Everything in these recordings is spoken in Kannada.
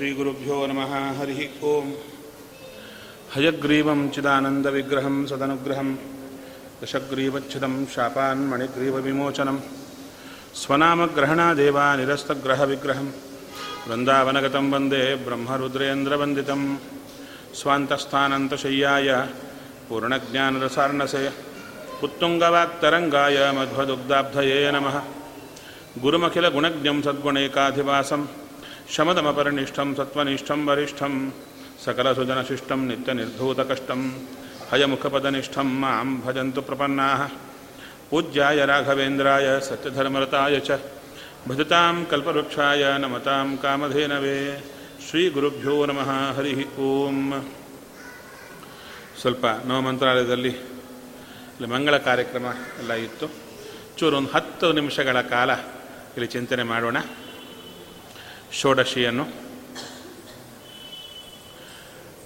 श्रीगुरुभ्यो नमः हरिः ओम्। हयग्रीवं चिदानन्दविग्रहं सदनुग्रहं दशग्रीवच्छिदं शापान्मणिग्रीवविमोचनं स्वनामग्रहणादेव निरस्तग्रहविग्रहं वृन्दावनगतं वन्दे ब्रह्मरुद्रेन्द्रवन्दितं स्वान्तस्थानन्तशय्याय पूर्णज्ञानरसार्णसे उत्तुङ्गवाक्तरङ्गाय मध्वदुग्धाब्धये नमः। गुरुमखिलगुणज्ञं सद्गुणैकाधिवासं शमदमपरिनिष्ठं सत्त्वनिष्ठं वरिष्ठं सकलसुजनशिष्टं नित्यनिर्धूतकष्टं हयमुखपदनिष्ठं मां भजन्तु प्रपन्नाः पूज्याय राघवेन्द्राय सत्यधर्मरताय च भजतां कल्पवृक्षाय नमतां कामधेनवे ಶ್ರೀಗುರುಭ್ಯೋ ನಮಃ ಹರಿ ಓಂ ಸ್ವಲ್ಪ ನವಮಂತ್ರಾಲಯದಲ್ಲಿ ಇಲ್ಲಿ ಮಂಗಳ ಕಾರ್ಯಕ್ರಮ ಎಲ್ಲ ಇತ್ತು ಚೂರು ಒಂದು ಹತ್ತು ನಿಮಿಷಗಳ ಕಾಲ ಇಲ್ಲಿ ಚಿಂತನೆ ಮಾಡೋಣ ಷೋಡಶಿಯನ್ನು.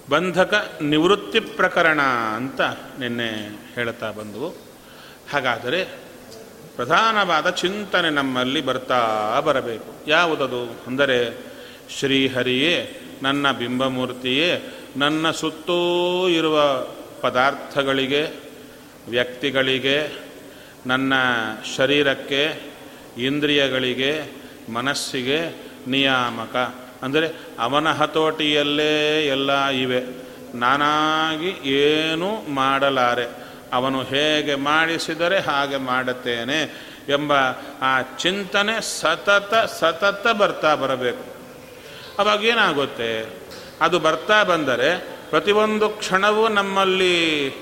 ಬಂಧಕ ನಿವೃತ್ತಿ ಪ್ರಕರಣ ಅಂತ ನಿನ್ನೆ ಹೇಳ್ತಾ ಬಂದವು. ಹಾಗಾದರೆ ಪ್ರಧಾನವಾದ ಚಿಂತನೆ ನಮ್ಮಲ್ಲಿ ಬರ್ತಾ ಬರಬೇಕು. ಯಾವುದದು? ಅಂದರೆ ಶ್ರೀಹರಿಯೇ, ನನ್ನ ಬಿಂಬಮೂರ್ತಿಯೇ, ನನ್ನ ಸುತ್ತೂ ಇರುವ ಪದಾರ್ಥಗಳಿಗೆ, ವ್ಯಕ್ತಿಗಳಿಗೆ, ನನ್ನ ಶರೀರಕ್ಕೆ, ಇಂದ್ರಿಯಗಳಿಗೆ, ಮನಸ್ಸಿಗೆ ನಿಯಾಮಕ. ಅಂದರೆ ಅವನ ಹತೋಟಿಯಲ್ಲೇ ಎಲ್ಲ ಇವೆ. ನಾನಾಗಿ ಏನೂ ಮಾಡಲಾರೆ. ಅವನು ಹೇಗೆ ಮಾಡಿಸಿದರೆ ಹಾಗೆ ಮಾಡುತ್ತೇನೆ ಎಂಬ ಆ ಚಿಂತನೆ ಸತತ ಸತತ ಬರ್ತಾ ಬರಬೇಕು. ಅವಾಗ ಏನಾಗುತ್ತೆ? ಅದು ಬರ್ತಾ ಬಂದರೆ ಪ್ರತಿಯೊಂದು ಕ್ಷಣವೂ ನಮ್ಮಲ್ಲಿ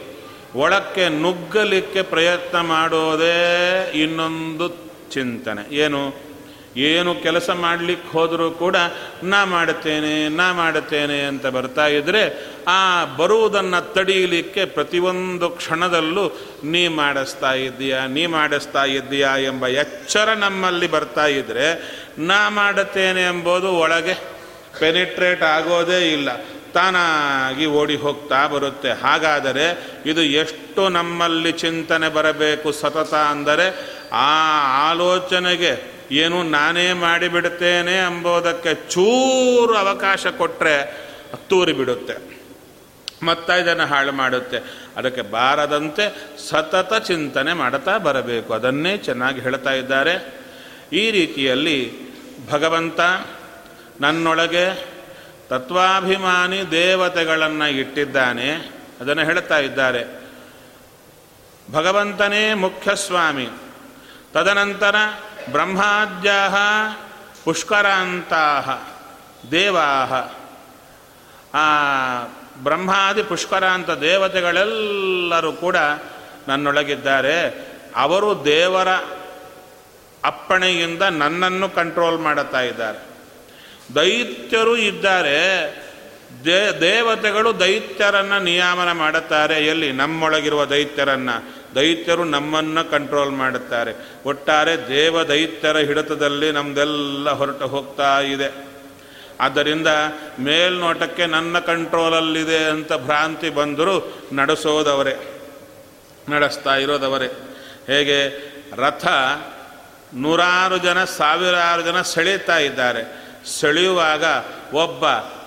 ಒಳಕ್ಕೆ ನುಗ್ಗಲಿಕ್ಕೆ ಪ್ರಯತ್ನ ಮಾಡೋದೇ ಇನ್ನೊಂದು ಚಿಂತನೆ. ಏನು? ಏನು ಕೆಲಸ ಮಾಡಲಿಕ್ಕೆ ಹೋದರೂ ಕೂಡ, ನಾ ಮಾಡುತ್ತೇನೆ ನಾ ಮಾಡುತ್ತೇನೆ ಅಂತ ಬರ್ತಾ ಇದ್ದರೆ ಆ ಬರುವುದನ್ನು ತಡೆಯಲಿಕ್ಕೆ ಪ್ರತಿಯೊಂದು ಕ್ಷಣದಲ್ಲೂ ನೀ ಮಾಡಿಸ್ತಾ ಇದ್ದೀಯಾ, ನೀ ಮಾಡಿಸ್ತಾ ಇದ್ದೀಯಾ ಎಂಬ ಎಚ್ಚರ ನಮ್ಮಲ್ಲಿ ಬರ್ತಾ ಇದ್ದರೆ ನಾ ಮಾಡುತ್ತೇನೆ ಎಂಬುದು ಒಳಗೆ ಪೆನಿಟ್ರೇಟ್ ಆಗೋದೇ ಇಲ್ಲ. ತಾನಾಗಿ ಓಡಿ ಹೋಗ್ತಾ ಬರುತ್ತೆ. ಹಾಗಾದರೆ ಇದು ಎಷ್ಟು ನಮ್ಮಲ್ಲಿ ಚಿಂತನೆ ಬರಬೇಕು ಸತತ ಅಂದರೆ, ಆ ಆಲೋಚನೆಗೆ ಏನು ನಾನೇ ಮಾಡಿಬಿಡುತ್ತೇನೆ ಎಂಬುದಕ್ಕೆ ಚೂರು ಅವಕಾಶ ಕೊಟ್ಟರೆ ತೂರಿ ಬಿಡುತ್ತೆ. ಮತ್ತ ಇದನ್ನು ಹಾಳು ಮಾಡುತ್ತೆ. ಅದಕ್ಕೆ ಬಾರದಂತೆ ಸತತ ಚಿಂತನೆ ಮಾಡುತ್ತಾ ಬರಬೇಕು. ಅದನ್ನೇ ಚೆನ್ನಾಗಿ ಹೇಳ್ತಾ ಇದ್ದಾರೆ. ಈ ರೀತಿಯಲ್ಲಿ ಭಗವಂತ ನನ್ನೊಳಗೆ ತತ್ವಾಭಿಮಾನಿ ದೇವತೆಗಳನ್ನು ಇಟ್ಟಿದ್ದಾನೆ. ಅದನ್ನು ಹೇಳ್ತಾ ಇದ್ದಾರೆ. ಭಗವಂತನೇ ಮುಖ್ಯ ಸ್ವಾಮಿ ತದನಂತರ ಬ್ರಹ್ಮಾದ್ಯ ಪುಷ್ಕರಾಂತಹ ದೇವಾ. ಆ ಬ್ರಹ್ಮಾದಿ ಪುಷ್ಕರಾಂತ ದೇವತೆಗಳೆಲ್ಲರೂ ಕೂಡ ನನ್ನೊಳಗಿದ್ದಾರೆ. ಅವರು ದೇವರ ಅಪ್ಪಣೆಯಿಂದ ನನ್ನನ್ನು ಕಂಟ್ರೋಲ್ ಮಾಡುತ್ತಾ ಇದ್ದಾರೆ. ದೈತ್ಯರು ಇದ್ದಾರೆ. ದೇವತೆಗಳು ದೈತ್ಯರನ್ನು ನಿಯಾಮನ ಮಾಡುತ್ತಾರೆ. ಎಲ್ಲಿ? ನಮ್ಮೊಳಗಿರುವ ದೈತ್ಯರನ್ನು. ದೈತ್ಯರು ನಮ್ಮನ್ನು ಕಂಟ್ರೋಲ್ ಮಾಡುತ್ತಾರೆ. ಒಟ್ಟಾರೆ ದೇವ ದೈತ್ಯರ ಹಿಡಿತದಲ್ಲಿ ನಮ್ದೆಲ್ಲ ಹೊರಟು ಹೋಗ್ತಾ ಇದೆ. ಆದ್ದರಿಂದ ಮೇಲ್ನೋಟಕ್ಕೆ ನನ್ನ ಕಂಟ್ರೋಲಲ್ಲಿದೆ ಅಂತ ಭ್ರಾಂತಿ ಬಂದರೂ ನಡೆಸೋದವರೇ, ನಡೆಸ್ತಾ ಇರೋದವರೇ. ಹೇಗೆ? ರಥ ನೂರಾರು ಜನ, ಸಾವಿರಾರು ಜನ ಸೆಳೀತಾ ಇದ್ದಾರೆ. ಸೆಳೆಯುವಾಗ ಒಬ್ಬ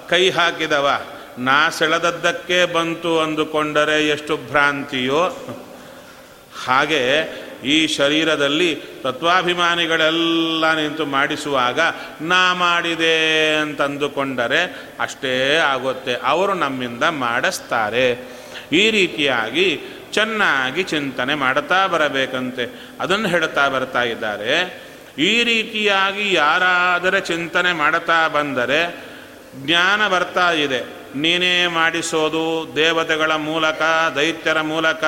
ಕೈ ಹಾಕಿದವ, ನಾ ಸೆಳೆದದ್ದಕ್ಕೆ ಬಂತು ಅಂದುಕೊಂಡರೆ ಎಷ್ಟು ಭ್ರಾಂತಿಯೋ. ಹಾಗೆ ಈ ಶರೀರದಲ್ಲಿ ತತ್ವಾಭಿಮಾನಿಗಳೆಲ್ಲ ನಿಂತು ಮಾಡಿಸುವಾಗ ನಾ ಮಾಡಿದೆ ಅಂತಂದುಕೊಂಡರೆ ಅಷ್ಟೇ ಆಗುತ್ತೆ. ಅವರು ನಮ್ಮಿಂದ ಮಾಡಿಸ್ತಾರೆ. ಈ ರೀತಿಯಾಗಿ ಚೆನ್ನಾಗಿ ಚಿಂತನೆ ಮಾಡುತ್ತಾ ಬರಬೇಕಂತೆ. ಅದನ್ನು ಹೇಳುತ್ತಾ ಬರ್ತಾ ಇದ್ದಾರೆ. ಈ ರೀತಿಯಾಗಿ ಯಾರಾದರೆ ಚಿಂತನೆ ಮಾಡುತ್ತಾ ಬಂದರೆ ಜ್ಞಾನ ಬರ್ತಾ ಇದೆ. ನೀನೇ ಮಾಡಿಸೋದು ದೇವತೆಗಳ ಮೂಲಕ, ದೈತ್ಯರ ಮೂಲಕ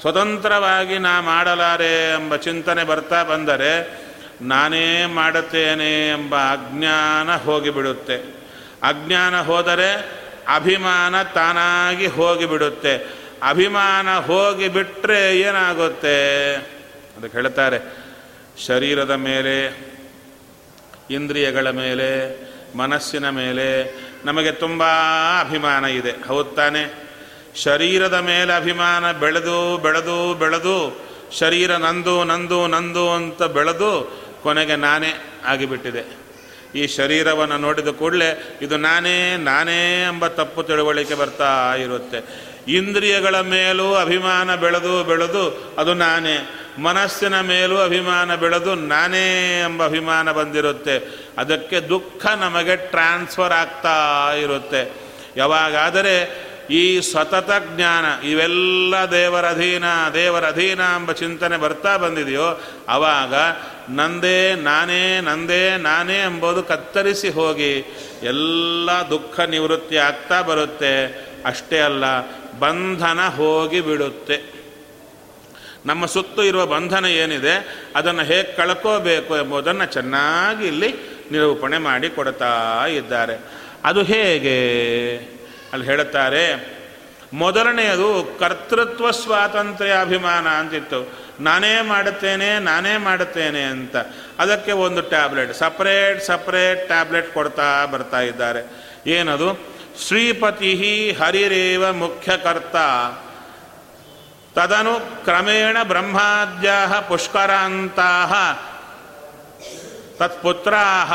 ಸ್ವತಂತ್ರವಾಗಿ ನಾ ಮಾಡಲಾರೆ ಎಂಬ ಚಿಂತನೆ ಬರ್ತಾ ಬಂದರೆ ನಾನೇ ಮಾಡುತ್ತೇನೆ ಎಂಬ ಅಜ್ಞಾನ ಹೋಗಿಬಿಡುತ್ತೆ. ಅಜ್ಞಾನ ಹೋದರೆ ಅಭಿಮಾನ ತಾನಾಗಿ ಹೋಗಿಬಿಡುತ್ತೆ. ಅಭಿಮಾನ ಹೋಗಿಬಿಟ್ರೆ ಏನಾಗುತ್ತೆ? ಅದಕ್ಕೆ ಹೇಳ್ತಾರೆ, ಶರೀರದ ಮೇಲೆ, ಇಂದ್ರಿಯಗಳ ಮೇಲೆ, ಮನಸ್ಸಿನ ಮೇಲೆ ನಮಗೆ ತುಂಬ ಅಭಿಮಾನ ಇದೆ. ಹೌದು ತಾನೆ? ಶರೀರದ ಮೇಲೆ ಅಭಿಮಾನ ಬೆಳೆದು ಬೆಳೆದು ಬೆಳೆದು, ಶರೀರ ನಂದು ನಂದು ನಂದು ಅಂತ ಬೆಳೆದು ಕೊನೆಗೆ ನಾನೇ ಆಗಿಬಿಟ್ಟಿದೆ. ಈ ಶರೀರವನ್ನು ನೋಡಿದ ಕೂಡಲೇ ಇದು ನಾನೇ ನಾನೇ ಎಂಬ ತಪ್ಪು ತಿಳುವಳಿಕೆ ಬರ್ತಾ ಇರುತ್ತೆ. ಇಂದ್ರಿಯಗಳ ಮೇಲೂ ಅಭಿಮಾನ ಬೆಳೆದು ಬೆಳೆದು ಅದು ನಾನೇ. ಮನಸ್ಸಿನ ಮೇಲೂ ಅಭಿಮಾನ ಬೆಳೆದು ನಾನೇ ಎಂಬ ಅಭಿಮಾನ ಬಂದಿರುತ್ತೆ. ಅದಕ್ಕೆ ದುಃಖ ನಮಗೆ ಟ್ರಾನ್ಸ್ಫರ್ ಆಗ್ತಾ ಇರುತ್ತೆ. ಯಾವಾಗಾದರೆ ಈ ಸತತ ಜ್ಞಾನ, ಇವೆಲ್ಲ ದೇವರ ಅಧೀನ ದೇವರ ಅಧೀನ ಎಂಬ ಚಿಂತನೆ ಬರ್ತಾ ಬಂದಿದೆಯೋ ಆವಾಗ ನಂದೇ, ನಾನೇ ನಂದೇ, ನಾನೇ ಎಂಬುದು ಕತ್ತರಿಸಿ ಹೋಗಿ ಎಲ್ಲ ದುಃಖ ನಿವೃತ್ತಿ ಆಗ್ತಾ ಬರುತ್ತೆ. ಅಷ್ಟೇ ಅಲ್ಲ, ಬಂಧನ ಹೋಗಿ ಬಿಡುತ್ತೆ. ನಮ್ಮ ಸುತ್ತು ಇರುವ ಬಂಧನ ಏನಿದೆ, ಅದನ್ನು ಹೇಗೆ ಕಳ್ಕೋಬೇಕು ಎಂಬುದನ್ನು ಚೆನ್ನಾಗಿ ಇಲ್ಲಿ ನಿರೂಪಣೆ ಮಾಡಿ ಕೊಡ್ತಾ ಇದ್ದಾರೆ. ಅದು ಹೇಗೆ? ಅಲ್ಲಿ ಹೇಳುತ್ತಾರೆ, ಮೊದಲನೆಯದು ಕರ್ತೃತ್ವ ಸ್ವಾತಂತ್ರ್ಯ ಅಭಿಮಾನ ಅಂತಿತ್ತು. ನಾನೇ ಮಾಡುತ್ತೇನೆ ನಾನೇ ಮಾಡುತ್ತೇನೆ ಅಂತ. ಅದಕ್ಕೆ ಒಂದು ಟ್ಯಾಬ್ಲೆಟ್, ಸಪ್ರೇಟ್ ಸಪ್ರೇಟ್ ಟ್ಯಾಬ್ಲೆಟ್ ಕೊಡ್ತಾ ಬರ್ತಾ ಇದ್ದಾರೆ. ಏನದು? ಶ್ರೀಪತಿ ಹರಿರೇವ ಮುಖ್ಯ ಕರ್ತ ತದನು ಕ್ರಮೇಣ ಬ್ರಹ್ಮಾದ್ಯ ಪುಷ್ಕರಾಂತಾ ತತ್ಪುತ್ರಾಹ.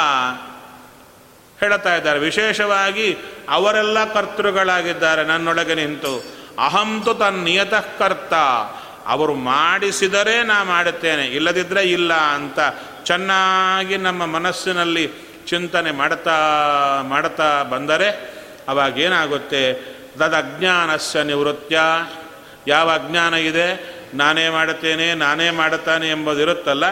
ಹೇಳ್ತಾ ಇದ್ದಾರೆ. ವಿಶೇಷವಾಗಿ ಅವರೆಲ್ಲ ಕರ್ತೃಗಳಾಗಿದ್ದಾರೆ. ನನ್ನೊಳಗೆ ನಿಂತು. ಅಹಂತು ತನ್ನ ನಿಯತಃ ಕರ್ತ. ಅವರು ಮಾಡಿಸಿದರೆ ನಾ ಮಾಡುತ್ತೇನೆ. ಇಲ್ಲದಿದ್ದರೆ ಇಲ್ಲ ಅಂತ ಚೆನ್ನಾಗಿ ನಮ್ಮ ಮನಸ್ಸಿನಲ್ಲಿ ಚಿಂತನೆ ಮಾಡ್ತಾ ಮಾಡ್ತಾ ಬಂದರೆ ಅವಾಗೇನಾಗುತ್ತೆ ತದಜ್ಞಾನಸ್ಯ ನಿವೃತ್ಯ. ಯಾವ ಅಜ್ಞಾನ ಇದೆ? ನಾನೇ ಮಾಡುತ್ತೇನೆ, ನಾನೇ ಮಾಡುತ್ತಾನೆ ಎಂಬುದಿರುತ್ತಲ್ಲ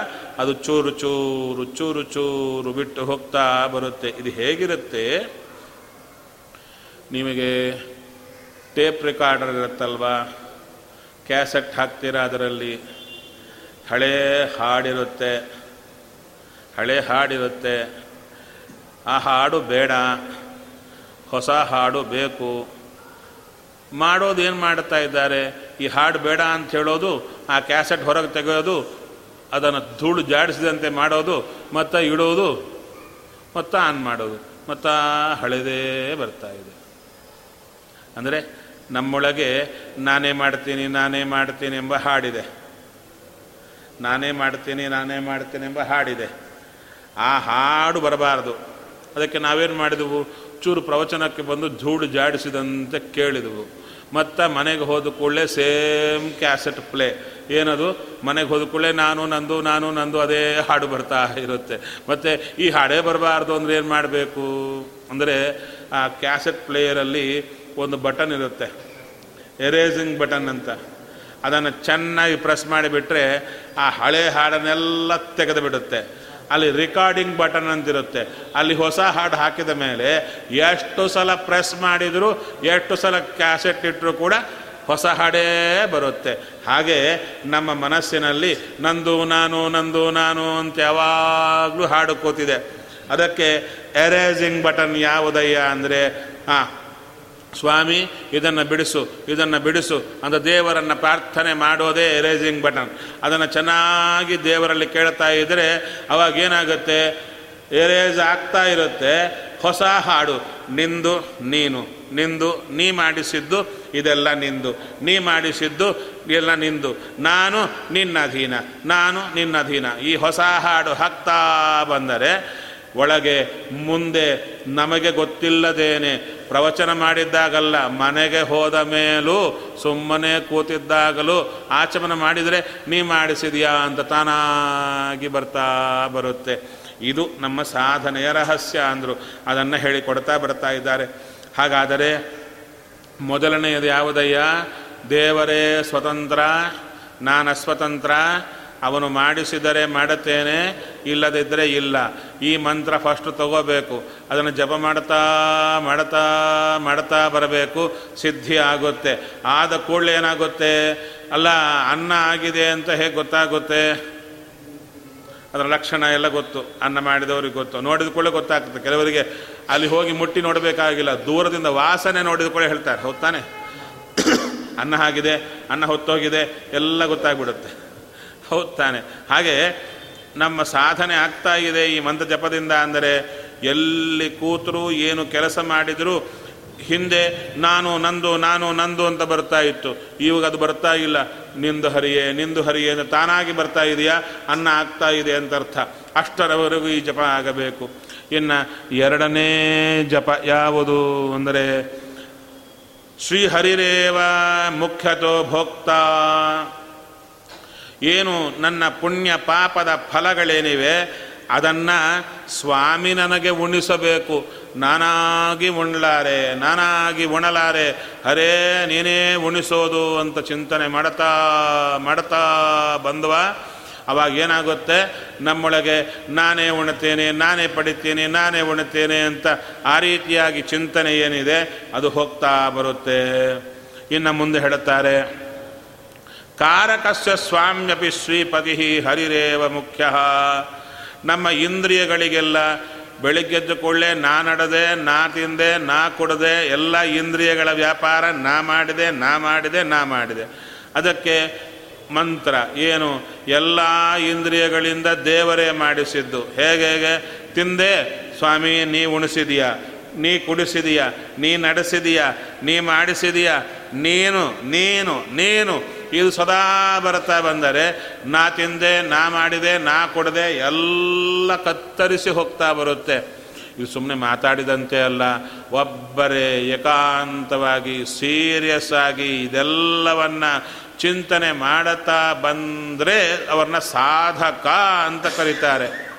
ಅದು ಚೂರು ಚೂರು ಚೂರು ಚೂರು ಬಿಟ್ಟು ಹೋಗ್ತಾ ಬರುತ್ತೆ. ಇದು ಹೇಗಿರುತ್ತೆ? ನಿಮಗೆ ಟೇಪ್ ರೆಕಾರ್ಡರ್ ಇರುತ್ತಲ್ವಾ? ಕ್ಯಾಸೆಟ್ ಹಾಕ್ತೀರಾ ಅದರಲ್ಲಿ? ಹಳೆ ಹಾಡಿರುತ್ತೆ. ಹಳೆ ಹಾಡಿರುತ್ತೆ. ಆ ಹಾಡು ಬೇಡ. ಹೊಸ ಹಾಡು ಬೇಕು. ಮಾಡೋದು ಏನು ಮಾಡ್ತಾ ಇದ್ದಾರೆ? ಈ ಹಾಡು ಬೇಡ ಅಂತ ಹೇಳೋದು, ಆ ಕ್ಯಾಸೆಟ್ ಹೊರಗೆ ತೆಗೆಯೋದು ಅದನ್ನು ಧೂಳು ಜಾಡಿಸಿದಂತೆ ಮಾಡೋದು, ಮತ್ತು ಇಡೋದು, ಮತ್ತು ಆನ್ ಮಾಡೋದು, ಮತ್ತು ಹಳೆದೇ ಬರ್ತಾ ಇದೆ. ಅಂದರೆ ನಮ್ಮೊಳಗೆ ನಾನೇ ಮಾಡ್ತೀನಿ ನಾನೇ ಮಾಡ್ತೀನಿ ಎಂಬ ಹಾಡಿದೆ. ನಾನೇ ಮಾಡ್ತೀನಿ ನಾನೇ ಮಾಡ್ತೀನಿ ಎಂಬ ಹಾಡಿದೆ. ಆ ಹಾಡು ಬರಬಾರದು. ಅದಕ್ಕೆ ನಾವೇನು ಮಾಡಿದೆವು? ಚೂರು ಪ್ರವಚನಕ್ಕೆ ಬಂದು ಧೂಳು ಜಾಡಿಸಿದಂತೆ ಕೇಳಿದೆವು. ಮತ್ತು ಮನೆಗೆ ಹೋದ ಕೂಡಲೇ ಸೇಮ್ ಕ್ಯಾಸೆಟ್ ಪ್ಲೇ. ಏನದು? ಮನೆಗೆ ಹೋದ ಕೂಡಲೇ ನಾನು, ನಂದು ನಾನು, ನಂದು ಅದೇ ಹಾಡು ಬರ್ತಾ ಇರುತ್ತೆ. ಮತ್ತು ಈ ಹಾಡೇ ಬರಬಾರ್ದು ಅಂದರೆ ಏನು ಮಾಡಬೇಕು? ಅಂದರೆ ಆ ಕ್ಯಾಸೆಟ್ ಪ್ಲೇಯರಲ್ಲಿ ಒಂದು ಬಟನ್ ಇರುತ್ತೆ. ಎರೇಸಿಂಗ್ ಬಟನ್ ಅಂತ. ಅದನ್ನು ಚೆನ್ನಾಗಿ ಪ್ರೆಸ್ ಮಾಡಿಬಿಟ್ರೆ ಆ ಹಳೆ ಹಾಡನ್ನೆಲ್ಲ ತೆಗೆದು ಬಿಡುತ್ತೆ. ಅಲ್ಲಿ ರೆಕಾರ್ಡಿಂಗ್ ಬಟನ್ ಅಂತಿರುತ್ತೆ. ಅಲ್ಲಿ ಹೊಸ ಹಾಡು ಹಾಕಿದ ಮೇಲೆ ಎಷ್ಟು ಸಲ ಪ್ರೆಸ್ ಮಾಡಿದರೂ, ಎಷ್ಟು ಸಲ ಕ್ಯಾಸೆಟ್ ಇಟ್ಟರೂ ಕೂಡ ಹೊಸ ಹಾಡೇ ಬರುತ್ತೆ. ಹಾಗೆ ನಮ್ಮ ಮನಸ್ಸಿನಲ್ಲಿ ನಂದು, ನಾನು ನಂದು, ನಾನು ಅಂತ ಯಾವಾಗಲೂ ಹಾಡು ಕೂತಿದೆ. ಅದಕ್ಕೆ ಎರೇಸಿಂಗ್ ಬಟನ್ ಯಾವುದಯ್ಯ ಅಂದರೆ ಹಾಂ ಸ್ವಾಮಿ, ಇದನ್ನು ಬಿಡಿಸು ಇದನ್ನು ಬಿಡಿಸು ಅಂತ ದೇವರನ್ನು ಪ್ರಾರ್ಥನೆ ಮಾಡೋದೇ ಎರೇಸಿಂಗ್ ಬಟನ್ ಅದನ್ನು ಚೆನ್ನಾಗಿ ದೇವರಲ್ಲಿ ಕೇಳ್ತಾ ಇದ್ದರೆ ಅವಾಗ ಏನಾಗುತ್ತೆ? ಎರೇಸ್ ಆಗ್ತಾ ಇರುತ್ತೆ. ಹೊಸ ಹಾಡು, ನಿಂದು, ನೀನು. ನಿಂದು, ನೀ ಮಾಡಿಸಿದ್ದು, ಇದೆಲ್ಲ ನಿಂದು. ನೀ ಮಾಡಿಸಿದ್ದು, ಎಲ್ಲ ನಿಂದು. ನಾನು ನಿನ್ನ ಅಧೀನ. ನಾನು ನಿನ್ನ ಅಧೀನ. ಈ ಹೊಸ ಹಾಡು ಹಾಕ್ತಾ ಬಂದರೆ ಒಳಗೆ, ಮುಂದೆ ನಮಗೆ ಗೊತ್ತಿಲ್ಲದೇನೆ ಪ್ರವಚನ ಮಾಡಿದ್ದಾಗಲ್ಲ, ಮನೆಗೆ ಹೋದ ಮೇಲೂ ಸುಮ್ಮನೆ ಕೂತಿದ್ದಾಗಲೂ ಆಚಮನ ಮಾಡಿದರೆ, ನೀ ಮಾಡಿಸಿದೆಯಾ? ಅಂತ ತಾನಾಗಿ ಬರ್ತಾ ಬರುತ್ತೆ. ಇದು ನಮ್ಮ ಸಾಧನೆಯ ರಹಸ್ಯ ಅಂದರು. ಅದನ್ನು ಹೇಳಿಕೊಡ್ತಾ ಬರ್ತಾ ಇದ್ದಾರೆ. ಹಾಗಾದರೆ ಮೊದಲನೆಯದು ಯಾವುದಯ್ಯ? ದೇವರೇ ಸ್ವತಂತ್ರ ನಾನು ಅಸ್ವತಂತ್ರ ಅವನು ಮಾಡಿಸಿದರೆ ಮಾಡುತ್ತೇನೆ, ಇಲ್ಲದಿದ್ದರೆ ಇಲ್ಲ. ಈ ಮಂತ್ರ ಫಸ್ಟ್ ತಗೋಬೇಕು. ಅದನ್ನು ಜಪ ಮಾಡ್ತಾ ಮಾಡ್ತಾ ಮಾಡ್ತಾ ಬರಬೇಕು. ಸಿದ್ಧಿ ಆಗುತ್ತೆ. ಆದ ಕೂಡಲೇ ಏನಾಗುತ್ತೆ? ಅಲ್ಲ, ಅನ್ನ ಆಗಿದೆ ಅಂತ ಹೇಗೆ ಗೊತ್ತಾಗುತ್ತೆ? ಅದರ ಲಕ್ಷಣ ಎಲ್ಲ ಗೊತ್ತು. ಅನ್ನ ಮಾಡಿದವ್ರಿಗೆ ಗೊತ್ತು. ನೋಡಿದ ಕೂಡಲೇ ಗೊತ್ತಾಗ್ತದೆ. ಕೆಲವರಿಗೆ ಅಲ್ಲಿ ಹೋಗಿ ಮುಟ್ಟಿ ನೋಡಬೇಕಾಗಿಲ್ಲ. ದೂರದಿಂದ ವಾಸನೆ ನೋಡಿದ ಕೂಡ ಹೇಳ್ತಾರೆ. ಹೋಗ್ತಾನೆ ತಾನೆ? ಅನ್ನ ಆಗಿದೆ, ಅನ್ನ ಹೊತ್ತೋಗಿದೆ, ಎಲ್ಲ ಗೊತ್ತಾಗ್ಬಿಡುತ್ತೆ. ಹೌದ್ ತಾನೆ ಹಾಗೆ ನಮ್ಮ ಸಾಧನೆ ಆಗ್ತಾ ಇದೆ ಈ ಮಂತ್ರ ಜಪದಿಂದ ಅಂದರೆ ಎಲ್ಲಿ ಕೂತರು ಏನು ಕೆಲಸ ಮಾಡಿದರೂ ಹಿಂದೆ ನಾನು ನಂದು ನಾನು ನಂದು ಅಂತ ಬರ್ತಾ ಇತ್ತು. ಇವಾಗ ಅದು ಬರ್ತಾ ಇಲ್ಲ. ನಿಂದು ಹರಿಯೇ ನಿಂದು ಹರಿಯೇ ಅಂತ ತಾನಾಗಿ ಬರ್ತಾ ಇದೆಯಾ? ಅನ್ನ ಆಗ್ತಾ ಇದೆ ಅಂತ ಅರ್ಥ. ಅಷ್ಟರವರೆಗೂ ಈ ಜಪ ಆಗಬೇಕು. ಇನ್ನು ಎರಡನೇ ಜಪ ಯಾವುದು ಅಂದರೆ ಶ್ರೀಹರಿರೇವ ಮುಖ್ಯತೋ ಭೋಕ್ತ ಏನು ನನ್ನ ಪುಣ್ಯ ಪಾಪದ ಫಲಗಳೇನಿವೆ ಅದನ್ನು ಸ್ವಾಮಿ ನನಗೆ ಉಣಿಸಬೇಕು. ನಾನಾಗಿ ಉಣ್ಲಾರೆ, ನಾನಾಗಿ ಉಣಲಾರೆ. ಅರೇ, ನೀನೇ ಉಣಿಸೋದು ಅಂತ ಚಿಂತನೆ ಮಾಡ್ತಾ ಮಾಡ್ತಾ ಬಂದವ? ಅವಾಗ ಏನಾಗುತ್ತೆ? ನಮ್ಮೊಳಗೆ, ನಾನೇ ಉಣ್ತೇನೆ, ನಾನೇ ಪಡಿತೇನೆ, ನಾನೇ ಉಣ್ತೇನೆ ಅಂತ ಆ ರೀತಿಯಾಗಿ ಚಿಂತನೆ ಏನಿದೆ, ಅದು ಹೋಗ್ತಾ ಬರುತ್ತೆ. ಇನ್ನು ಮುಂದೆ ಹೇಳುತ್ತಾರೆ ಕಾರಕಸ್ಯ ಸ್ವಾಮ್ಯಪಿ ಶ್ರೀಪತಿ ಹರಿರೇವ ಮುಖ್ಯ. ನಮ್ಮ ಇಂದ್ರಿಯಗಳಿಗೆಲ್ಲ ಬೆಳಿಗ್ಗೆದ್ದು ಕೊಳ್ಳೆ ನಾ ನಡೆದೆ, ನಾ ತಿಂದೆ, ನಾ ಕುಡದೆ, ಎಲ್ಲ ಇಂದ್ರಿಯಗಳ ವ್ಯಾಪಾರ ನಾ ಮಾಡಿದೆ ನಾ ಮಾಡಿದೆ ನಾ ಮಾಡಿದೆ. ಅದಕ್ಕೆ ಮಂತ್ರ, ಏನು? ಎಲ್ಲ ಇಂದ್ರಿಯಗಳಿಂದ ದೇವರೇ ಮಾಡಿಸಿದ್ದು. ಹೇಗೆ ಹೇಗೆ? ತಿಂದೆ, ಸ್ವಾಮಿ, ನೀ ಉಣಿಸಿದೀಯ, ನೀ ಕುಡಿಸಿದೀಯಾ, ನೀ ನಡೆಸಿದೀಯಾ, ನೀ ಮಾಡಿಸಿದೀಯ, ನೀನು ನೀನು ನೀನು. ಇದು ಸದಾ ಬರ್ತಾ ಬಂದರೆ, ನಾ ತಿಂದೆ, ನಾ ಮಾಡಿದೆ, ನಾ ಕೊಡದೆ, ಎಲ್ಲ ಕತ್ತರಿಸಿ ಹೋಗ್ತಾ ಬರುತ್ತೆ. ಇದು ಸುಮ್ಮನೆ ಮಾತಾಡಿದಂತೆ ಅಲ್ಲ, ಒಬ್ಬರೇ ಏಕಾಂತವಾಗಿ ಸೀರಿಯಸ್ ಆಗಿ ಇದೆಲ್ಲವನ್ನು ಚಿಂತನೆ ಮಾಡುತ್ತಾ ಬಂದರೆ, ಅವ್ರನ್ನ ಸಾಧಕ ಅಂತ ಕರೀತಾರೆ.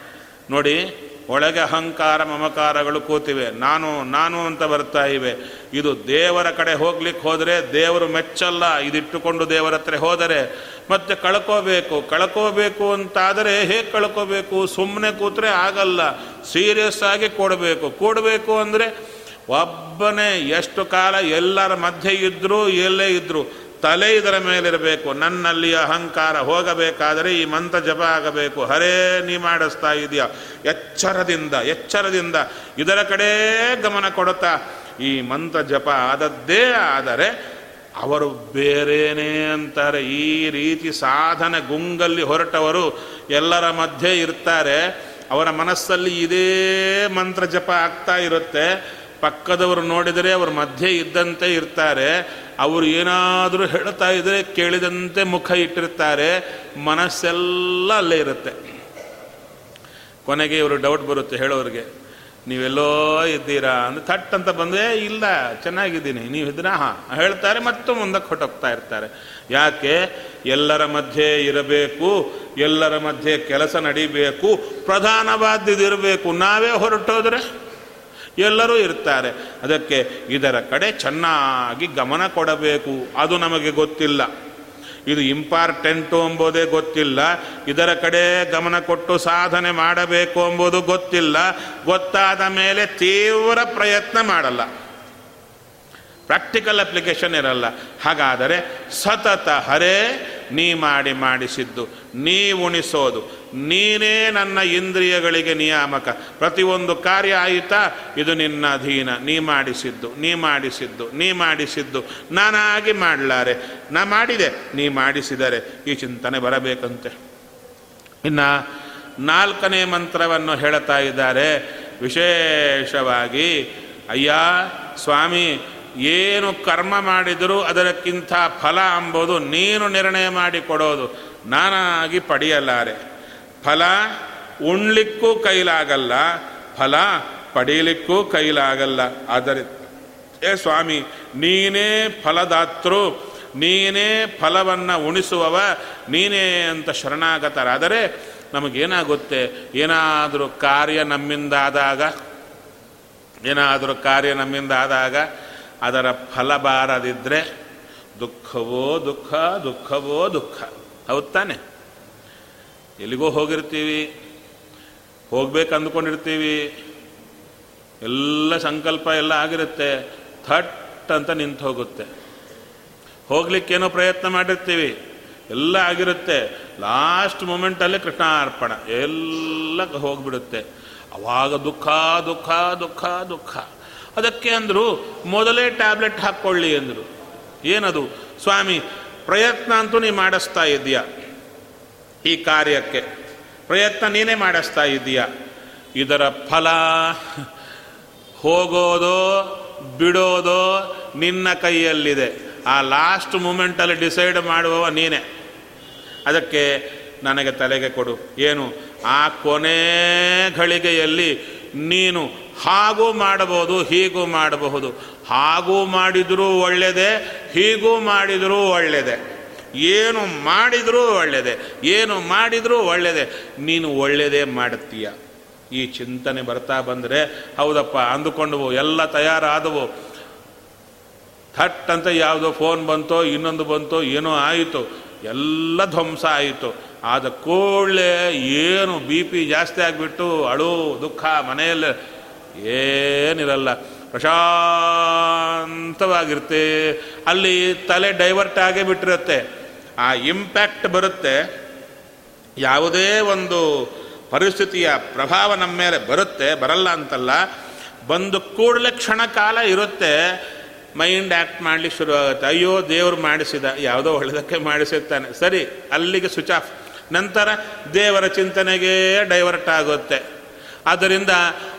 ನೋಡಿ ಒಳಗೆ ಅಹಂಕಾರ ಮಮಕಾರಗಳು ಕೂತಿವೆ. ನಾನು ನಾನು ಅಂತ ಬರ್ತಾ ಇವೆ. ಇದು ದೇವರ ಕಡೆ ಹೋಗ್ಲಿಕ್ಕೆ ಹೋದರೆ ದೇವರು ಮೆಚ್ಚಲ್ಲ. ಇದಿಟ್ಟುಕೊಂಡು ದೇವರ ಹತ್ರ ಹೋದರೆ ಮತ್ತೆ ಕಳ್ಕೋಬೇಕು. ಕಳ್ಕೋಬೇಕು ಅಂತಾದರೆ ಹೇಗೆ ಕಳ್ಕೋಬೇಕು? ಸುಮ್ಮನೆ ಕೂತ್ರೆ ಆಗಲ್ಲ. ಸೀರಿಯಸ್ ಆಗಿ ಕೊಡಬೇಕು. ಕೊಡಬೇಕು ಅಂದರೆ ಒಬ್ಬನೇ ಎಷ್ಟು ಕಾಲ ಎಲ್ಲರ ಮಧ್ಯೆ ಇದ್ದರೂ ಎಲ್ಲೇ ಇದ್ದರೂ ತಲೆ ಇದರ ಮೇಲಿರಬೇಕು, ನನ್ನಲ್ಲಿ ಅಹಂಕಾರ ಹೋಗಬೇಕಾದರೆ ಈ ಮಂತ್ರ ಜಪ ಆಗಬೇಕು. ಹರೇ, ನೀ ಮಾಡಿಸ್ತಾ ಇದೆಯಾ. ಎಚ್ಚರದಿಂದ ಎಚ್ಚರದಿಂದ ಇದರ ಕಡೆ ಗಮನ ಕೊಡುತ್ತಾ ಈ ಮಂತ್ರ ಜಪ ಆದದ್ದೇ ಆದರೆ ಅವರು ಬೇರೇನೇ ಅಂತಾರೆ. ಈ ರೀತಿ ಸಾಧನೆ ಗುಂಗಲ್ಲಿ ಹೊರಟವರು ಎಲ್ಲರ ಮಧ್ಯೆ ಇರ್ತಾರೆ. ಅವರ ಮನಸ್ಸಲ್ಲಿ ಇದೇ ಮಂತ್ರ ಜಪ ಆಗ್ತಾ ಇರುತ್ತೆ. ಪಕ್ಕದವರು ನೋಡಿದರೆ ಅವ್ರ ಮಧ್ಯೆ ಇದ್ದಂತೆ ಇರ್ತಾರೆ. ಅವರು ಏನಾದರೂ ಹೇಳ್ತಾ ಇದ್ರೆ ಕೇಳಿದಂತೆ ಮುಖ ಇಟ್ಟಿರ್ತಾರೆ. ಮನಸ್ಸೆಲ್ಲ ಅಲ್ಲೇ ಇರುತ್ತೆ. ಕೊನೆಗೆ ಇವರು ಡೌಟ್ ಬರುತ್ತೆ ಹೇಳೋರಿಗೆ. ನೀವೆಲ್ಲೋ ಇದ್ದೀರಾ ಅಂದ್ರೆ ಥಟ್ ಅಂತ ಬಂದರೆ ಇಲ್ಲ, ಚೆನ್ನಾಗಿದ್ದೀನಿ. ನೀವು ಇದ್ದೀರಾ? ಹಾಂ, ಹೇಳ್ತಾರೆ ಮತ್ತು ಮುಂದಕ್ಕೆ ಹೊಟ್ಟೋಗ್ತಾ ಇರ್ತಾರೆ. ಯಾಕೆ? ಎಲ್ಲರ ಮಧ್ಯೆ ಇರಬೇಕು, ಎಲ್ಲರ ಮಧ್ಯೆ ಕೆಲಸ ನಡಿಬೇಕು ಪ್ರಧಾನವಾದ್ಯದಿರಬೇಕು ನಾವೇ ಹೊರಟೋದ್ರೆ? ಎಲ್ಲರೂ ಇರ್ತಾರೆ. ಅದಕ್ಕೆ ಇದರ ಕಡೆ ಚೆನ್ನಾಗಿ ಗಮನ ಕೊಡಬೇಕು. ಅದು ನಮಗೆ ಗೊತ್ತಿಲ್ಲ. ಇದು ಇಂಪಾರ್ಟೆಂಟು ಎಂಬುದೇ ಗೊತ್ತಿಲ್ಲ. ಇದರ ಕಡೆ ಗಮನ ಕೊಟ್ಟು ಸಾಧನೆ ಮಾಡಬೇಕು ಎಂಬುದು ಗೊತ್ತಿಲ್ಲ. ಗೊತ್ತಾದ ಮೇಲೆ ತೀವ್ರ ಪ್ರಯತ್ನ ಮಾಡಲ್ಲ. ಪ್ರಾಕ್ಟಿಕಲ್ ಅಪ್ಲಿಕೇಶನ್ ಇರಲ್ಲ. ಹಾಗಾದರೆ ಸತತ ಹರೇ ನೀ ಮಾಡಿ ಮಾಡಿಸಿದ್ದು, ನೀ ಉಣಿಸೋದು. ನೀನೇ ನನ್ನ ಇಂದ್ರಿಯಗಳಿಗೆ ನಿಯಾಮಕ. ಪ್ರತಿಯೊಂದು ಕಾರ್ಯ ಆಯಿತಾ? ಇದು ನಿನ್ನ ಅಧೀನ. ನೀ ಮಾಡಿಸಿದ್ದು ನೀ ಮಾಡಿಸಿದ್ದು ನೀ ಮಾಡಿಸಿದ್ದು. ನಾನಾಗಿ ಮಾಡಲಾರೆ. ನಾ ಮಾಡಿದೆ, ನೀ ಮಾಡಿಸಿದರೆ ಈ ಚಿಂತನೆ ಬರಬೇಕಂತೆ. ಇನ್ನು ನಾಲ್ಕನೇ ಮಂತ್ರವನ್ನು ಹೇಳ್ತಾ ಇದ್ದಾರೆ. ವಿಶೇಷವಾಗಿ, ಅಯ್ಯ ಸ್ವಾಮಿ ಏನು ಕರ್ಮ ಮಾಡಿದರೂ ಅದಕ್ಕಿಂತ ಫಲ ಅಂಬೋದು, ನೀನು ನಿರ್ಣಯ ಮಾಡಿ ಕೊಡೋದು. ನಾನಾಗಿ ಪಡೆಯಲಾರೆ. ಫಲ ಉಣ್ಲಿಕ್ಕೂ ಕೈಲಾಗಲ್ಲ, ಫಲ ಪಡೀಲಿಕ್ಕೂ ಕೈಲಾಗಲ್ಲ. ಆದರೆ, ಏ ಸ್ವಾಮಿ, ನೀನೇ ಫಲದಾತೃ, ನೀನೇ ಫಲವನ್ನು ಉಣಿಸುವವ, ನೀನೇ ಅಂತ ಶರಣಾಗತರಾದರೆ ನಮಗೇನಾಗುತ್ತೆ? ಏನಾದರೂ ಕಾರ್ಯ ನಮ್ಮಿಂದಾದಾಗ, ಏನಾದರೂ ಕಾರ್ಯ ನಮ್ಮಿಂದ ಆದಾಗ ಅದರ ಫಲ ಬಾರದಿದ್ದರೆ ದುಃಖವೋ ದುಃಖ ದುಃಖವೋ ದುಃಖ. ಹೌದು ತಾನೆ? ಎಲ್ಲಿಗೋ ಹೋಗಿರ್ತೀವಿ ಹೋಗ್ಬೇಕು ಅಂದ್ಕೊಂಡಿರ್ತೀವಿ ಎಲ್ಲ ಸಂಕಲ್ಪ ಎಲ್ಲ ಆಗಿರುತ್ತೆ, ಥಟ್ ಅಂತ ನಿಂತು ಹೋಗುತ್ತೆ. ಹೋಗ್ಲಿಕ್ಕೇನೋ ಪ್ರಯತ್ನ ಮಾಡಿರ್ತೀವಿ, ಎಲ್ಲ ಆಗಿರುತ್ತೆ. ಲಾಸ್ಟ್ ಮೂಮೆಂಟಲ್ಲಿ ಕೃಷ್ಣಾರ್ಪಣ, ಎಲ್ಲ ಹೋಗ್ಬಿಡುತ್ತೆ. ಅವಾಗ ದುಃಖ ದುಃಖ ದುಃಖ ದುಃಖ. ಅದಕ್ಕೆ ಅಂದರು, ಮೊದಲೇ ಟ್ಯಾಬ್ಲೆಟ್ ಹಾಕ್ಕೊಳ್ಳಿ ಅಂದರು. ಏನದು? ಸ್ವಾಮಿ, ಪ್ರಯತ್ನ ಅಂತೂ ನೀ ಮಾಡಿಸ್ತಾ ಇದೀಯ ಈ ಕಾರ್ಯಕ್ಕೆ ಪ್ರಯತ್ನ ನೀನೇ ಮಾಡಿಸ್ತಾ ಇದೀಯ ಇದರ ಫಲ ಹೋಗೋದೋ, ಬಿಡೋದೋ ನಿನ್ನ ಕೈಯಲ್ಲಿದೆ. ಆ ಲಾಸ್ಟ್ ಮೂಮೆಂಟಲ್ಲಿ ಡಿಸೈಡ್ ಮಾಡುವವ ನೀನೇ. ಅದಕ್ಕೆ ನನಗೆ ತಲೆಗೆ ಕೊಡು. ಏನು? ಆ ಕೊನೆ ಘಳಿಗೆಯಲ್ಲಿ ನೀನು ಹಾಗೂ ಮಾಡಬಹುದು, ಹೀಗೂ ಮಾಡಬಹುದು. ಹಾಗೂ ಮಾಡಿದರೂ ಒಳ್ಳೆಯದೇ ಹೀಗೂ ಮಾಡಿದರೂ ಒಳ್ಳೆಯದೇ ಏನು ಮಾಡಿದರೂ ಒಳ್ಳೆಯದೇ ಏನು ಮಾಡಿದರೂ ಒಳ್ಳೆಯದೇ ನೀನು ಒಳ್ಳೆಯದೇ ಮಾಡುತ್ತೀಯ. ಈ ಚಿಂತನೆ ಬರ್ತಾ ಬಂದರೆ, ಹೌದಪ್ಪ, ಅಂದುಕೊಂಡವು, ಎಲ್ಲ ತಯಾರಾದವು. ಥಟ್ ಅಂತ ಯಾವುದೋ ಫೋನ್ ಬಂತೋ, ಇನ್ನೊಂದು ಬಂತೋ, ಏನೋ ಆಯಿತು. ಎಲ್ಲ ಧ್ವಂಸ ಆಯಿತು. ಆದ ಕೂಡಲೇ ಏನು ಬಿ ಪಿ ಜಾಸ್ತಿ ಆಗಿಬಿಟ್ಟು ಅಳು, ದುಃಖ, ಮನೆಯಲ್ಲಿ ಏನಿರಲ್ಲ. ಪ್ರಶಾಂತವಾಗಿರುತ್ತೆ. ಅಲ್ಲಿ ತಲೆ ಡೈವರ್ಟ್ ಆಗೇ ಬಿಟ್ಟಿರುತ್ತೆ. ಆ ಇಂಪ್ಯಾಕ್ಟ್ ಬರುತ್ತೆ. ಯಾವುದೇ ಒಂದು ಪರಿಸ್ಥಿತಿಯ ಪ್ರಭಾವ ನಮ್ಮ ಮೇಲೆ ಬರುತ್ತೆ, ಬರಲ್ಲ ಅಂತಲ್ಲ. ಬಂದು ಕೂಡಲೇ ಕ್ಷಣ ಕಾಲ ಇರುತ್ತೆ. ಮೈಂಡ್ ಆ್ಯಕ್ಟ್ ಮಾಡಲಿಕ್ಕೆ ಶುರು ಆಗುತ್ತೆ ಅಯ್ಯೋ, ದೇವರು ಮಾಡಿಸಿದ, ಯಾವುದೋ ಒಳ್ಳೆದಕ್ಕೆ ಮಾಡಿಸಿರ್ತಾನೆ. ಸರಿ, ಅಲ್ಲಿಗೆ ಸ್ವಿಚ್ ಆಫ್ ನಂತರ ದೇವರ ಚಿಂತನೆಗೆ ಡೈವರ್ಟ್ ಆಗುತ್ತೆ. ಆದ್ದರಿಂದ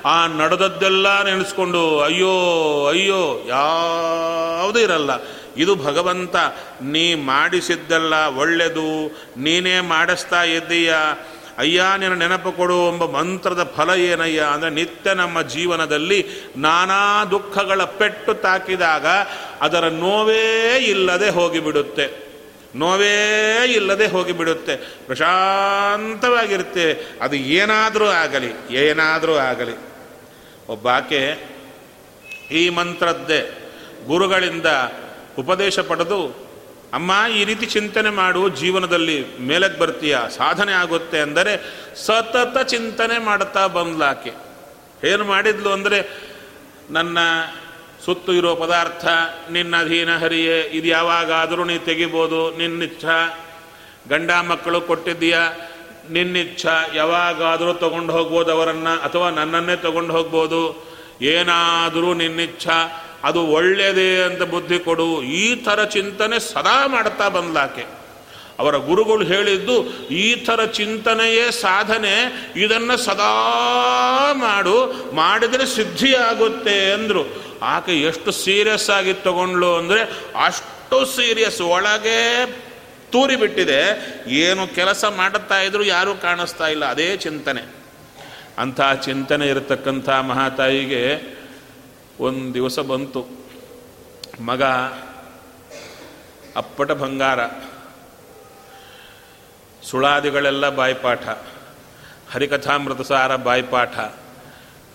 ಆ ನಡೆದದ್ದೆಲ್ಲ ನೆನೆಸ್ಕೊಂಡು, ಅಯ್ಯೋ ಅಯ್ಯೋ, ಯಾವುದೂ ಇರಲ್ಲ. ಇದು ಭಗವಂತ, ನೀ ಮಾಡಿಸಿದ್ದೆಲ್ಲ ಒಳ್ಳೆಯದು ನೀನೇ ಮಾಡಿಸ್ತಾ ಇದ್ದೀಯ. ಅಯ್ಯ, ನಿನ್ನ ನೆನಪು ಕೊಡು ಎಂಬ ಮಂತ್ರದ ಫಲ ಏನಯ್ಯ? ಅಂದರೆ ನಿತ್ಯ ನಮ್ಮ ಜೀವನದಲ್ಲಿ ನಾನಾ ದುಃಖಗಳ ಪೆಟ್ಟು ತಾಕಿದಾಗ ಅದರ ನೋವೇ ಇಲ್ಲದೆ ಹೋಗಿಬಿಡುತ್ತೆ. ನೋವೇ ಇಲ್ಲದೆ ಹೋಗಿಬಿಡುತ್ತೆ. ಪ್ರಶಾಂತವಾಗಿರುತ್ತೆ. ಅದು ಏನಾದರೂ ಆಗಲಿ ಏನಾದರೂ ಆಗಲಿ. ಒಬ್ಬಾಕೆ ಈ ಮಂತ್ರದ್ದೇ ಗುರುಗಳಿಂದ ಉಪದೇಶ ಪಡೆದು, ಅಮ್ಮ, ಈ ರೀತಿ ಚಿಂತನೆ ಮಾಡು, ಜೀವನದಲ್ಲಿ ಮೇಲಕ್ಕೆ ಬರ್ತೀಯ? ಸಾಧನೆ ಆಗುತ್ತೆ ಅಂದರೆ ಸತತ ಚಿಂತನೆ ಮಾಡುತ್ತಾ ಬಂದ್ಲಾಕೆ ಏನು ಮಾಡಿದ್ಲು ಅಂದರೆ, ನನ್ನ ಸುತ್ತು ಇರೋ ಪದಾರ್ಥ, ನಿನ್ನ ಅಧೀನ ಹರಿಯೇ, ಇದು ಯಾವಾಗಾದರೂ ನೀ ತೆಗಿಬೋದು ನಿನ್ನಿಚ್ಛ ಗಂಡ ಮಕ್ಕಳು ಕೊಟ್ಟಿದ್ದೀಯ? ನಿನ್ನಿಚ್ಛ ಯಾವಾಗಾದರೂ ತಗೊಂಡು ಹೋಗ್ಬೋದು ಅವರನ್ನು, ಅಥವಾ ನನ್ನನ್ನೇ ತಗೊಂಡು ಹೋಗ್ಬೋದು. ಏನಾದರೂ ನಿನ್ನಿಚ್ಛ, ಅದು ಒಳ್ಳೆಯದೇ ಅಂತ ಬುದ್ಧಿ ಕೊಡು. ಈ ಥರ ಚಿಂತನೆ ಸದಾ ಮಾಡ್ತಾ ಬಂದ್ಲಾಕೆ. ಅವರ ಗುರುಗಳು ಹೇಳಿದ್ದು, ಈ ಥರ ಚಿಂತನೆಯೇ ಸಾಧನೆ, ಇದನ್ನು ಸದಾ ಮಾಡು. ಮಾಡಿದರೆ ಸಿದ್ಧಿಯಾಗುತ್ತೆ ಅಂದರು. ಆಕೆ ಎಷ್ಟು ಸೀರಿಯಸ್ ಆಗಿ ತಗೊಂಡ್ಲು ಅಂದರೆ ಅಷ್ಟು ಸೀರಿಯಸ್. ಒಳಗೆ ತೂರಿಬಿಟ್ಟಿದೆ, ಏನು ಕೆಲಸ ಮಾಡುತ್ತಾ ಇದ್ರು ಯಾರೂ ಕಾಣಿಸ್ತಾ ಇಲ್ಲ, ಅದೇ ಚಿಂತನೆ. ಅಂಥ ಚಿಂತನೆ ಇರತಕ್ಕಂಥ ಮಹಾತಾಯಿಗೆ ಒಂದು ದಿವಸ ಬಂತು. ಮಗ, ಅಪ್ಪಟ ಬಂಗಾರ, ಸುಳಾದಿಗಳೆಲ್ಲ ಬಾಯ್ಪಾಠ ಹರಿಕಥಾಮೃತ ಸಾರ ಬಾಯ್ಪಾಠ.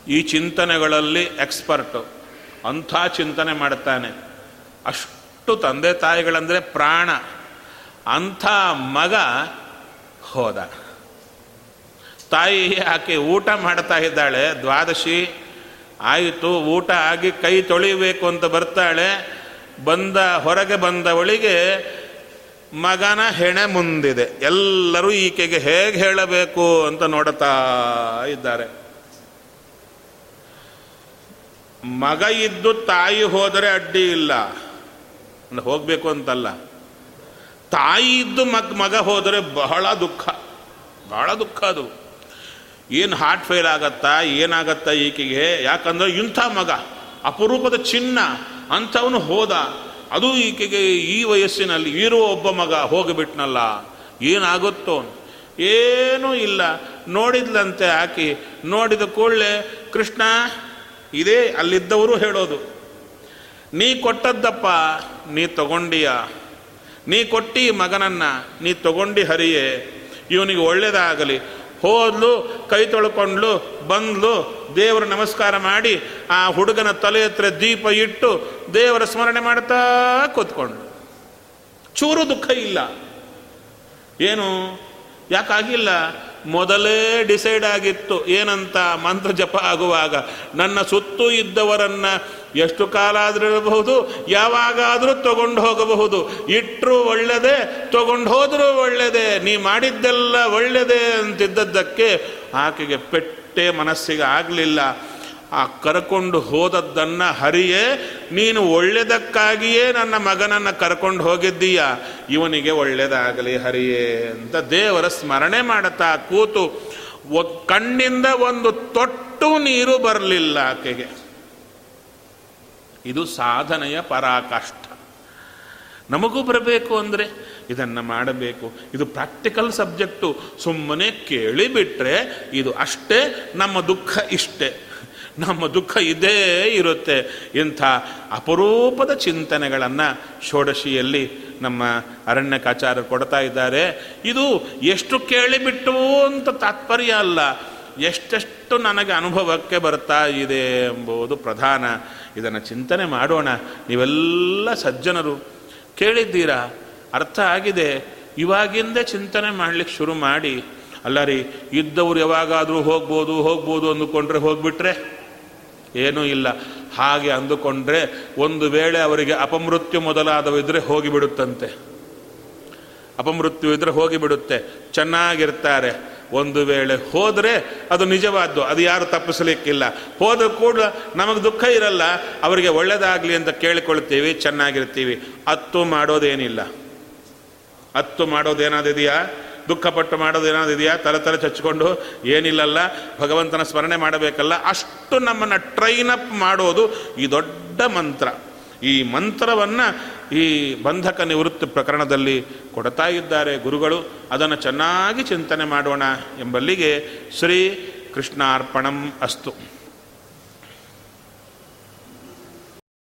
ಈ ಚಿಂತನೆಗಳಲ್ಲಿ ಎಕ್ಸ್ಪರ್ಟು, ಅಂಥ ಚಿಂತನೆ ಮಾಡುತ್ತಾನೆ. ಅಷ್ಟು ತಂದೆ ತಾಯಿಗಳಂದರೆ ಪ್ರಾಣ. ಅಂಥ ಮಗ ಹೋದ. ತಾಯಿ ಆಕೆ ಊಟ ಮಾಡ್ತಾ ಇದ್ದಾಳೆ, ದ್ವಾದಶಿ ಆಯಿತು, ಊಟ ಆಗಿ ಕೈ ತೊಳಿಬೇಕು ಅಂತ ಬರ್ತಾಳೆ, ಬಂದ ಹೊರಗೆ ಬಂದವಳಿಗೆ ಮಗನ ಹೆಣೆ ಮುಂದಿದೆ. ಎಲ್ಲರೂ ಈಕೆಗೆ ಹೇಗೆ ಹೇಳಬೇಕು ಅಂತ ನೋಡುತ್ತಾ ಇದ್ದಾರೆ. ಮಗ ಇದ್ದು ತಾಯಿ ಹೋದರೆ ಅಡ್ಡಿ ಇಲ್ಲ. ಹೋಗಬೇಕು ಅಂತಲ್ಲ. ತಾಯಿ ಮಗ್, ಮಗ ಹೋದರೆ ಬಹಳ ದುಃಖ. ಬಹಳ ದುಃಖ ಅದು. ಏನು ಹಾರ್ಟ್ ಫೇಲ್ ಆಗತ್ತಾ, ಏನಾಗತ್ತಾ ಈಕೆಗೆ? ಯಾಕಂದ್ರೆ ಇಂಥ ಮಗ, ಅಪರೂಪದ ಚಿನ್ನ, ಅಂಥವನು ಹೋದ. ಅದು ಈಕೆಗೆ ಈ ವಯಸ್ಸಿನಲ್ಲಿ ಇರೋ ಒಬ್ಬ ಮಗ ಹೋಗಿಬಿಟ್ನಲ್ಲ, ಏನಾಗುತ್ತೋ ಏನೂ ಇಲ್ಲ. ನೋಡಿದ್ಲಂತೆ ಆಕಿ, ನೋಡಿದ ಕೂಡಲೇ, ಕೃಷ್ಣ, ಇದೇ ಅಲ್ಲಿದ್ದವರು ಹೇಳೋದು, ನೀ ಕೊಟ್ಟದ್ದಪ್ಪ, ನೀ ತಗೊಂಡಿಯ? ನೀ ಕೊಟ್ಟಿ ಮಗನನ್ನ ನೀ ತಗೊಂಡಿ ಹರಿಯೇ. ಇವನಿಗೆ ಒಳ್ಳೇದಾಗಲಿ. ಹೋದ್ಲು, ಕೈ ತೊಳ್ಕೊಂಡ್ಲು, ಬಂದ್ಲು, ದೇವರ ನಮಸ್ಕಾರ ಮಾಡಿ, ಆ ಹುಡುಗನ ತಲೆ ಹತ್ರ ದೀಪ ಇಟ್ಟು ದೇವರ ಸ್ಮರಣೆ ಮಾಡ್ತಾ ಕೂತ್ಕೊಂಡ್ಲು ಚೂರು ದುಃಖ ಇಲ್ಲ. ಏನು? ಯಾಕಾಗಿಲ್ಲ? ಮೊದಲೇ ಡಿಸೈಡ್ ಆಗಿತ್ತು ಏನಂತ ಮಂತ್ರ ಜಪ ಆಗುವಾಗ. ನನ್ನ ಸುತ್ತು ಇದ್ದವರನ್ನ ಎಷ್ಟು ಕಾಲ ಇರಬಹುದು, ಯಾವಾಗಾದರೂ ತಗೊಂಡು ಹೋಗಬಹುದು. ಇಟ್ಟರು ಒಳ್ಳೆಯದೇ ತಗೊಂಡು ಹೋದರೂ ಒಳ್ಳೆಯದೇ ನೀ ಮಾಡಿದ್ದೆಲ್ಲ ಒಳ್ಳೆಯದೇ ಅಂತಿದ್ದದ್ದಕ್ಕೆ ಆಕೆಗೆ ಪೆಟ್ಟೆ ಮನಸ್ಸಿಗೆ ಆಗಲಿಲ್ಲ. ಆ ಕರ್ಕೊಂಡು ಹೋದದ್ದನ್ನು ಹರಿಯೇ, ನೀನು ಒಳ್ಳೆಯದಕ್ಕಾಗಿಯೇ ನನ್ನ ಮಗನನ್ನು ಕರ್ಕೊಂಡು ಹೋಗಿದ್ದೀಯ? ಇವನಿಗೆ ಒಳ್ಳೆಯದಾಗಲಿ ಹರಿಯೇ ಅಂತ ದೇವರ ಸ್ಮರಣೆ ಮಾಡುತ್ತಾ ಕೂತು ಕಣ್ಣಿಂದ ಒಂದು ತೊಟ್ಟು ನೀರು ಬರಲಿಲ್ಲ ಆಕೆಗೆ. ಇದು ಸಾಧನೆಯ ಪರಾಕಾಷ್ಟ ನಮಗೂ ಬರಬೇಕು ಅಂದರೆ ಇದನ್ನು ಮಾಡಬೇಕು. ಇದು ಪ್ರಾಕ್ಟಿಕಲ್ ಸಬ್ಜೆಕ್ಟು. ಸುಮ್ಮನೆ ಕೇಳಿಬಿಟ್ರೆ ಇದು ಅಷ್ಟೇ, ನಮ್ಮ ದುಃಖ ಇಷ್ಟೇ. ನಮ್ಮ ದುಃಖ ಇದೇ ಇರುತ್ತೆ. ಇಂಥ ಅಪರೂಪದ ಚಿಂತನೆಗಳನ್ನು ಷೋಡಶಿಯಲ್ಲಿ ನಮ್ಮ ಅರಣ್ಯಕಾಚಾರ್ಯರು ಕೊಡ್ತಾ ಇದ್ದಾರೆ. ಇದು ಎಷ್ಟು ಕೇಳಿಬಿಟ್ಟು ಅಂತ ತಾತ್ಪರ್ಯ ಅಲ್ಲ. ಎಷ್ಟೆಷ್ಟು ನನಗೆ ಅನುಭವಕ್ಕೆ ಬರ್ತಾ ಇದೆ ಎಂಬುದು ಪ್ರಧಾನ. ಇದನ್ನು ಚಿಂತನೆ ಮಾಡೋಣ. ನೀವೆಲ್ಲ ಸಜ್ಜನರು. ಕೇಳಿದ್ದೀರಾ? ಅರ್ಥ ಆಗಿದೆ. ಇವಾಗಿಂದೇ ಚಿಂತನೆ ಮಾಡಲಿಕ್ಕೆ ಶುರು ಮಾಡಿ. ಅಲ್ಲ ರೀ, ಇದ್ದವ್ರು ಯಾವಾಗಾದರೂ ಹೋಗ್ಬೋದು ಹೋಗ್ಬೋದು ಅಂದುಕೊಂಡ್ರೆ ಹೋಗ್ಬಿಟ್ರೆ? ಏನೂ ಇಲ್ಲ. ಹಾಗೆ ಅಂದುಕೊಂಡ್ರೆ ಒಂದು ವೇಳೆ ಅವರಿಗೆ ಅಪಮೃತ್ಯು ಮೊದಲಾದವಿದ್ರೆ ಹೋಗಿಬಿಡುತ್ತಂತೆ. ಅಪಮೃತ್ಯು ಇದ್ರೆ ಹೋಗಿಬಿಡುತ್ತೆ. ಚೆನ್ನಾಗಿರ್ತಾರೆ. ಒಂದು ವೇಳೆ ಹೋದರೆ ಅದು ನಿಜವಾದ್ದು. ಅದು ಯಾರು ತಪ್ಪಿಸಲಿಕ್ಕಿಲ್ಲ. ಹೋದ ಕೂಡ ನಮಗೆ ದುಃಖ ಇರಲ್ಲ. ಅವರಿಗೆ ಒಳ್ಳೆಯದಾಗಲಿ ಅಂತ ಕೇಳಿಕೊಳ್ತೀವಿ, ಚೆನ್ನಾಗಿರ್ತೀವಿ. ಅತ್ತು ಮಾಡೋದೇನಿಲ್ಲ. ಅತ್ತು ಮಾಡೋದೇನಾದಿದೆಯಾ ದುಃಖಪಟ್ಟು ಮಾಡೋದೇನಾದಿದೆಯಾ ತಲೆ ತಲೆ ಚಚ್ಕೊಂಡು ಏನಿಲ್ಲಲ್ಲ, ಭಗವಂತನ ಸ್ಮರಣೆ ಮಾಡಬೇಕಲ್ಲ, ಅಷ್ಟು ನಮ್ಮನ್ನು ಟ್ರೈನ್ ಅಪ್ ಮಾಡೋದು ಈ ದೊಡ್ಡ ಮಂತ್ರ. ಈ ಮಂತ್ರವನ್ನು ಈ ಬಂಧಕ ನಿವೃತ್ತಿ ಪ್ರಕರಣದಲ್ಲಿ ಕೊಡ್ತಾ ಇದ್ದಾರೆ ಗುರುಗಳು. ಅದನ್ನು ಚೆನ್ನಾಗಿ ಚಿಂತನೆ ಮಾಡೋಣ ಎಂಬಲ್ಲಿಗೆ ಶ್ರೀ ಕೃಷ್ಣಾರ್ಪಣಂ ಅಸ್ತು.